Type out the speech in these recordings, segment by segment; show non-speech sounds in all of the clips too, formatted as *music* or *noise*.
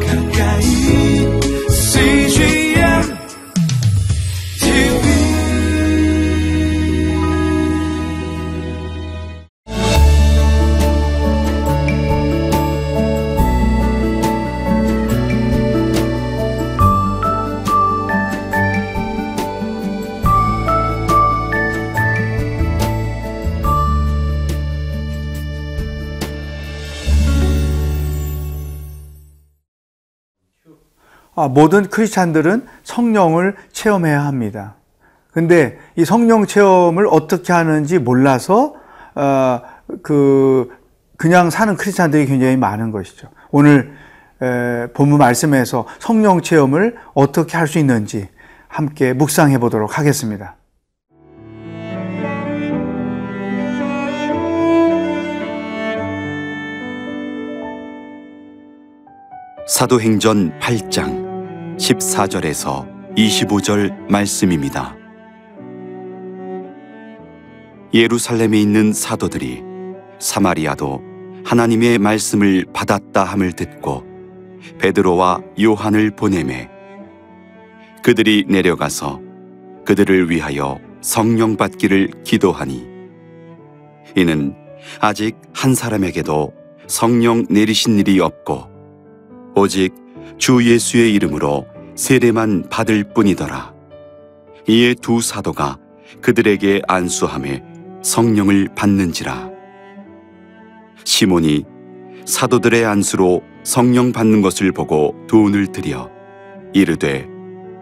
가까 모든 크리스찬들은 성령을 체험해야 합니다. 근데 이 성령 체험을 어떻게 하는지 몰라서 어, 그 그냥 사는 크리스찬들이 굉장히 많은 것이죠. 오늘 에, 본문 말씀에서 성령 체험을 어떻게 할 수 있는지 함께 묵상해 보도록 하겠습니다. 사도행전 8장 14절에서 25절 말씀입니다. 예루살렘에 있는 사도들이 사마리아도 하나님의 말씀을 받았다 함을 듣고 베드로와 요한을 보내매 그들이 내려가서 그들을 위하여 성령 받기를 기도하니 이는 아직 한 사람에게도 성령 내리신 일이 없고 오직 주 예수의 이름으로 세례만 받을 뿐이더라. 이에 두 사도가 그들에게 안수함에 성령을 받는지라. 시몬이 사도들의 안수로 성령 받는 것을 보고 돈을 들여 이르되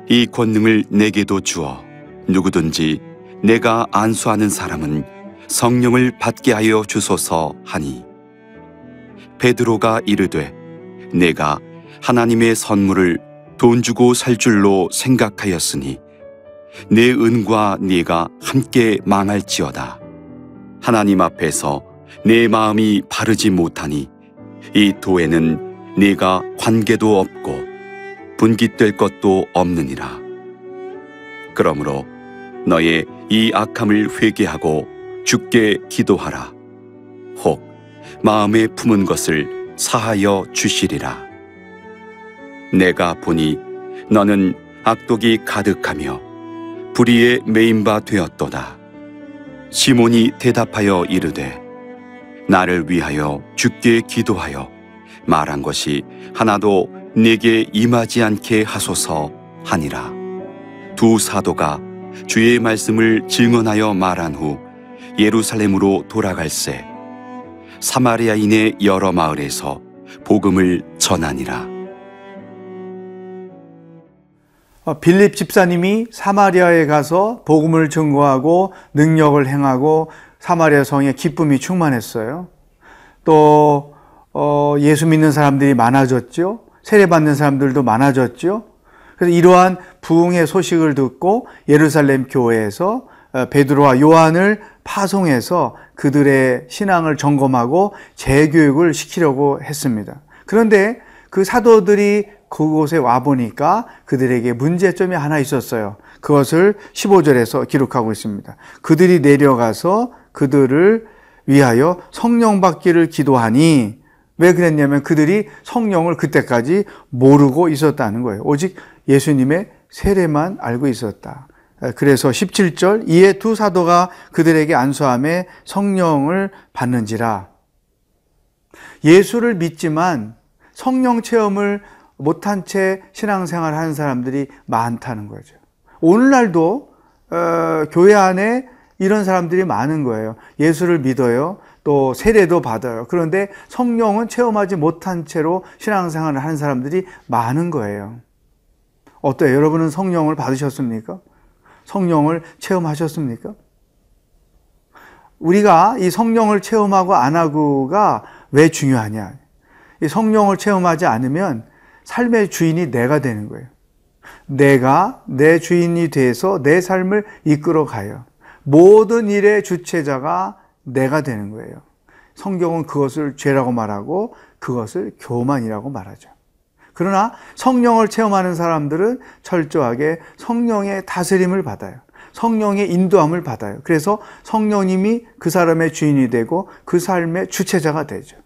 이 권능을 내게도 주어 누구든지 내가 안수하는 사람은 성령을 받게 하여 주소서 하니 베드로가 이르되 내가 하나님의 선물을 돈 주고 살 줄로 생각하였으니 내 은과 네가 함께 망할지어다. 하나님 앞에서 내 마음이 바르지 못하니 이 도에는 네가 관계도 없고 분깃될 것도 없느니라. 그러므로 너의 이 악함을 회개하고 죽게 기도하라. 혹 마음에 품은 것을 사하여 주시리라. 내가 보니 너는 악독이 가득하며 불의에 메인 바 되었도다. 시몬이 대답하여 이르되 나를 위하여 죽게 기도하여 말한 것이 하나도 내게 임하지 않게 하소서 하니라. 두 사도가 주의 말씀을 증언하여 말한 후 예루살렘으로 돌아갈새 사마리아인의 여러 마을에서 복음을 전하니라. 빌립 집사님이 사마리아에 가서 복음을 증거하고 능력을 행하고 사마리아 성에 기쁨이 충만했어요. 또 어, 예수 믿는 사람들이 많아졌죠. 세례받는 사람들도 많아졌죠. 그래서 이러한 부흥의 소식을 듣고 예루살렘 교회에서 어, 베드로와 요한을 파송해서 그들의 신앙을 점검하고 재교육을 시키려고 했습니다. 그런데 그 사도들이 그곳에 와 보니까 그들에게 문제점이 하나 있었어요. 그것을 15절에서 기록하고 있습니다. 그들이 내려가서 그들을 위하여 성령 받기를 기도하니 왜 그랬냐면 그들이 성령을 그때까지 모르고 있었다는 거예요. 오직 예수님의 세례만 알고 있었다. 그래서 17절 이에 두 사도가 그들에게 안수함에 성령을 받는지라. 예수를 믿지만 성령 체험을 못한 채 신앙생활 하는 사람들이 많다는 거죠. 오늘날도 어, 교회 안에 이런 사람들이 많은 거예요. 예수를 믿어요. 또 세례도 받아요. 그런데 성령은 체험하지 못한 채로 신앙생활을 하는 사람들이 많은 거예요. 어때요? 여러분은 성령을 받으셨습니까? 성령을 체험하셨습니까? 우리가 이 성령을 체험하고 안 하고가 왜 중요하냐? 이 성령을 체험하지 않으면 삶의 주인이 내가 되는 거예요. 내가 내 주인이 돼서 내 삶을 이끌어 가요. 모든 일의 주체자가 내가 되는 거예요. 성경은 그것을 죄라고 말하고 그것을 교만이라고 말하죠. 그러나 성령을 체험하는 사람들은 철저하게 성령의 다스림을 받아요. 성령의 인도함을 받아요. 그래서 성령님이 그 사람의 주인이 되고 그 삶의 주체자가 되죠.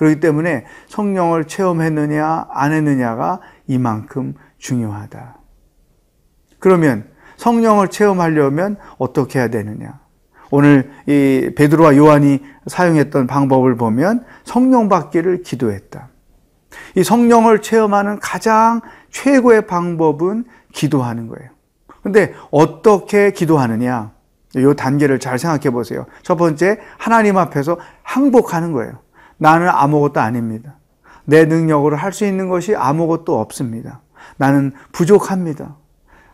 그렇기 때문에 성령을 체험했느냐 안 했느냐가 이만큼 중요하다. 그러면 성령을 체험하려면 어떻게 해야 되느냐? 오늘 이 베드로와 요한이 사용했던 방법을 보면 성령 받기를 기도했다. 이 성령을 체험하는 가장 최고의 방법은 기도하는 거예요. 근데 어떻게 기도하느냐? 이 단계를 잘 생각해 보세요. 첫 번째, 하나님 앞에서 항복하는 거예요. 나는 아무것도 아닙니다. 내 능력으로 할 수 있는 것이 아무것도 없습니다. 나는 부족합니다.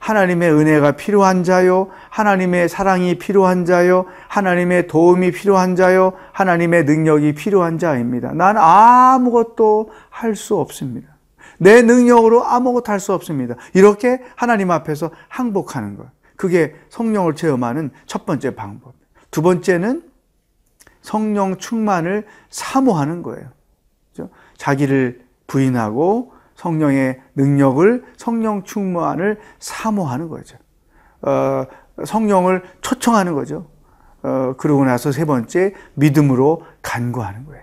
하나님의 은혜가 필요한 자요, 하나님의 사랑이 필요한 자요, 하나님의 도움이 필요한 자요, 하나님의 능력이 필요한 자입니다. 난 아무것도 할 수 없습니다. 내 능력으로 아무것도 할 수 없습니다. 이렇게 하나님 앞에서 항복하는 것. 그게 성령을 체험하는 첫 번째 방법. 두 번째는 성령 충만을 사모하는 거예요. 자기를 부인하고 성령의 능력을 성령 충만을 사모하는 거죠. 어, 성령을 초청하는 거죠. 어, 그러고 나서 세 번째 믿음으로 간구하는 거예요.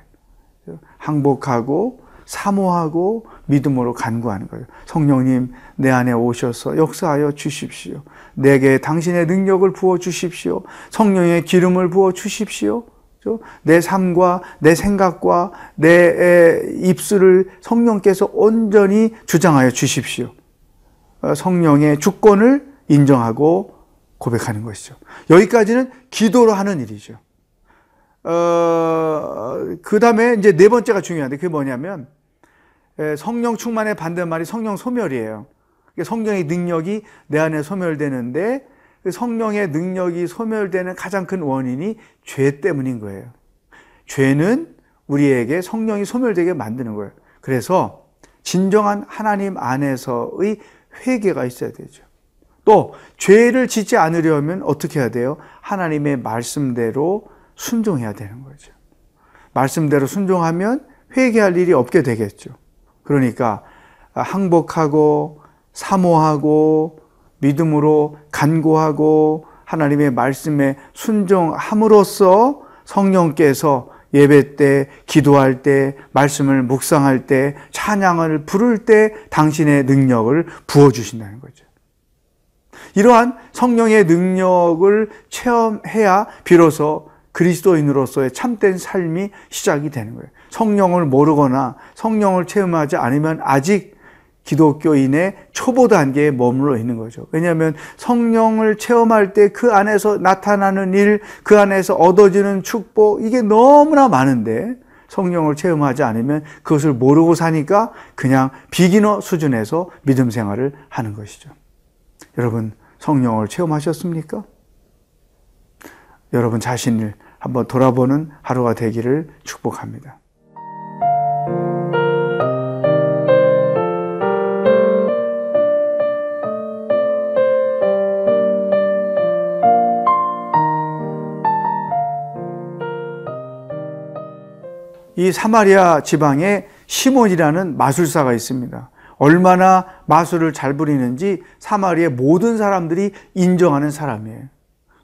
항복하고 사모하고 믿음으로 간구하는 거예요. 성령님 내 안에 오셔서 역사하여 주십시오. 내게 당신의 능력을 부어 주십시오. 성령의 기름을 부어 주십시오. 내 삶과 내 생각과 내 입술을 성령께서 온전히 주장하여 주십시오. 어, 성령의 주권을 인정하고 고백하는 것이죠. 여기까지는 기도로 하는 일이죠. 어, 그 다음에 이제 네 번째가 중요한데 그게 뭐냐면 성령 충만의 반대말이 성령 소멸이에요. 성령의 능력이 내 안에 소멸되는데 그 성령의 능력이 소멸되는 가장 큰 원인이 죄 때문인 거예요. 죄는 우리에게 성령이 소멸되게 만드는 거예요. 그래서 진정한 하나님 안에서의 회개가 있어야 되죠. 또 죄를 짓지 않으려면 어떻게 해야 돼요? 하나님의 말씀대로 순종해야 되는 거죠. 말씀대로 순종하면 회개할 일이 없게 되겠죠. 그러니까 항복하고 사모하고 믿음으로 간구하고 하나님의 말씀에 순종함으로써 성령께서 예배 때, 기도할 때, 말씀을 묵상할 때, 찬양을 부를 때 당신의 능력을 부어주신다는 거죠. 이러한 성령의 능력을 체험해야 비로소 그리스도인으로서의 참된 삶이 시작이 되는 거예요. 성령을 모르거나 성령을 체험하지 않으면 아직 기독교인의 초보 단계에 머물러 있는 거죠. 왜냐하면 성령을 체험할 때 그 안에서 나타나는 일, 그 안에서 얻어지는 축복, 이게 너무나 많은데 성령을 체험하지 않으면 그것을 모르고 사니까 그냥 비기너 수준에서 믿음 생활을 하는 것이죠. 여러분, 성령을 체험하셨습니까? 여러분 자신을 한번 돌아보는 하루가 되기를 축복합니다. 이 사마리아 지방에 시몬이라는 마술사가 있습니다. 얼마나 마술을 잘 부리는지 사마리아의 모든 사람들이 인정하는 사람이에요.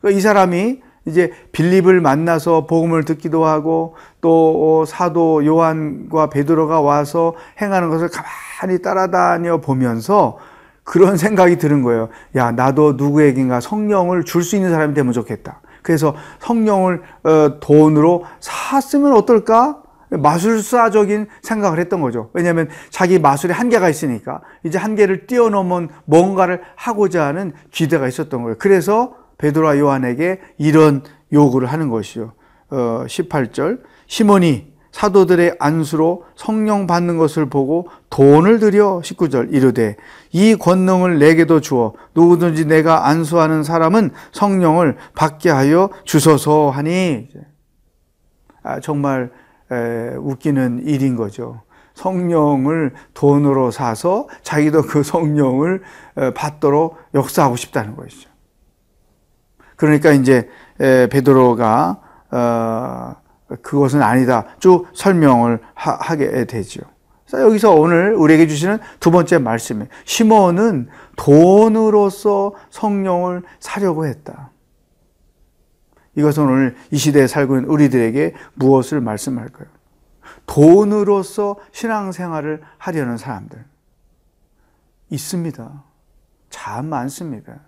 그러니까 이 사람이 이제 빌립을 만나서 복음을 듣기도 하고 또 사도 요한과 베드로가 와서 행하는 것을 가만히 따라다녀 보면서 그런 *laughs* 생각이 드는 거예요. 야, 나도 누구에겐가 성령을 줄 수 있는 사람이 되면 좋겠다. 그래서 성령을 어, 돈으로 샀으면 어떨까? 마술사적인 생각을 했던 거죠. 왜냐하면 자기 마술에 한계가 있으니까 이제 한계를 뛰어넘은 뭔가를 하고자 하는 기대가 있었던 거예요. 그래서 베드로와 요한에게 이런 요구를 하는 것이요. 어, 18절 시몬이 사도들의 안수로 성령 받는 것을 보고 돈을 들여 19절 이르되 이 권능을 내게도 주어 누구든지 내가 안수하는 사람은 성령을 받게 하여 주소서 하니 아, 정말 에, 웃기는 일인 거죠. 성령을 돈으로 사서 자기도 그 성령을 받도록 역사하고 싶다는 것이죠. 그러니까 이제 베드로가 어, 그것은 아니다 쭉 설명을 하, 게 되죠. 여기서 오늘 우리에게 주시는 두 번째 말씀이 시몬은 돈으로서 성령을 사려고 했다. 이것은 오늘 이 시대에 살고 있는 우리들에게 무엇을 말씀할까요? 돈으로서 신앙생활을 하려는 사람들 있습니다. 참 많습니다.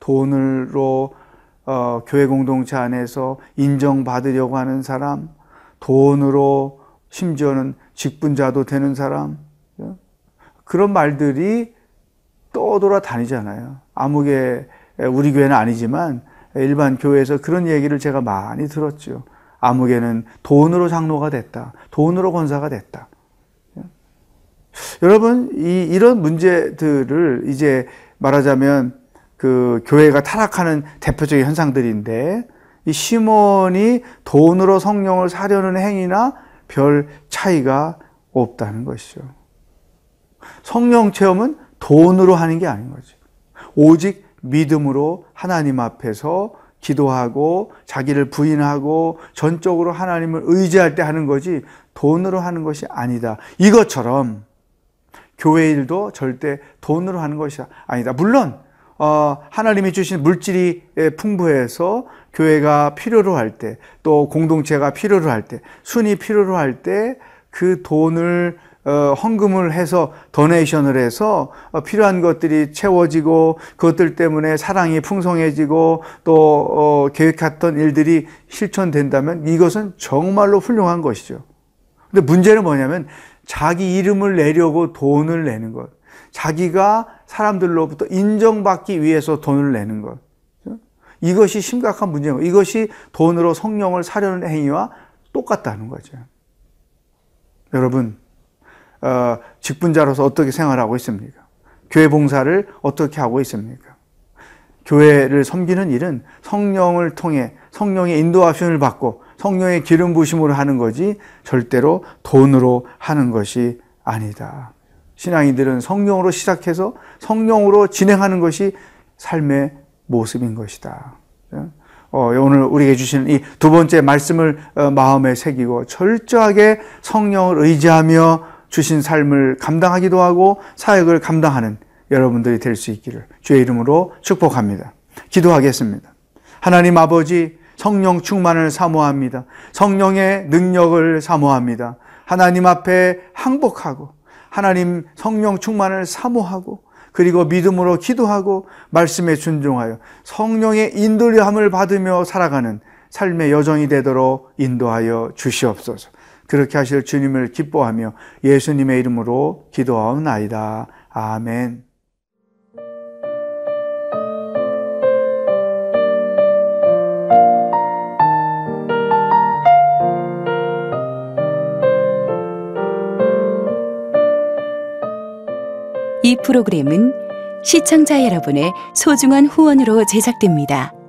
돈으로 어, 교회 공동체 안에서 인정받으려고 하는 사람, 돈으로 심지어는 직분자도 되는 사람, 어? 그런 말들이 떠돌아 다니잖아요. 아무게 우리 교회는 아니지만 일반 교회에서 그런 얘기를 제가 많이 들었죠. 아무개는 돈으로 장로가 됐다. 돈으로 권사가 됐다. 여러분, 이, 이런 문제들을 이제 말하자면 그 교회가 타락하는 대표적인 현상들인데 이 시몬이 돈으로 성령을 사려는 행위나 별 차이가 없다는 것이죠. 성령 체험은 돈으로 하는 게 아닌 거죠. 오직 믿음으로 하나님 앞에서 기도하고 자기를 부인하고 전적으로 하나님을 의지할 때 하는 거지 돈으로 하는 것이 아니다. 이것처럼 교회 일도 절대 돈으로 하는 것이 아니다. 물론 어, 하나님이 주신 물질이 풍부해서 교회가 필요로 할 때, 또 공동체가 필요로 할 때, 순이 필요로 할 때 그 돈을 어, 헌금을 해서 도네이션을 해서 어, 필요한 것들이 채워지고 그것들 때문에 사랑이 풍성해지고 또 어, 계획했던 일들이 실천된다면 이것은 정말로 훌륭한 것이죠. 근데 문제는 뭐냐면 자기 이름을 내려고 돈을 내는 것. 자기가 사람들로부터 인정받기 위해서 돈을 내는 것. 이것이 심각한 문제고 이것이 돈으로 성령을 사려는 행위와 똑같다는 거죠. 여러분, 어, 직분자로서 어떻게 생활하고 있습니까? 교회 봉사를 어떻게 하고 있습니까? 교회를 섬기는 일은 성령을 통해 성령의 인도하심을 받고 성령의 기름 부심으로 하는 거지 절대로 돈으로 하는 것이 아니다. 신앙인들은 성령으로 시작해서 성령으로 진행하는 것이 삶의 모습인 것이다. 어, 오늘 우리에게 주시는 이 두 번째 말씀을 어, 마음에 새기고 철저하게 성령을 의지하며 주신 삶을 감당하기도 하고 사역을 감당하는 여러분들이 될 수 있기를 주의 이름으로 축복합니다. 기도하겠습니다. 하나님 아버지 성령 충만을 사모합니다. 성령의 능력을 사모합니다. 하나님 앞에 항복하고 하나님 성령 충만을 사모하고 그리고 믿음으로 기도하고 말씀에 순종하여 성령의 인도함을 받으며 살아가는 삶의 여정이 되도록 인도하여 주시옵소서. 그렇게 하실 주님을 기뻐하며 예수님의 이름으로 기도하옵나이다. 아멘. 이 프로그램은 시청자 여러분의 소중한 후원으로 제작됩니다.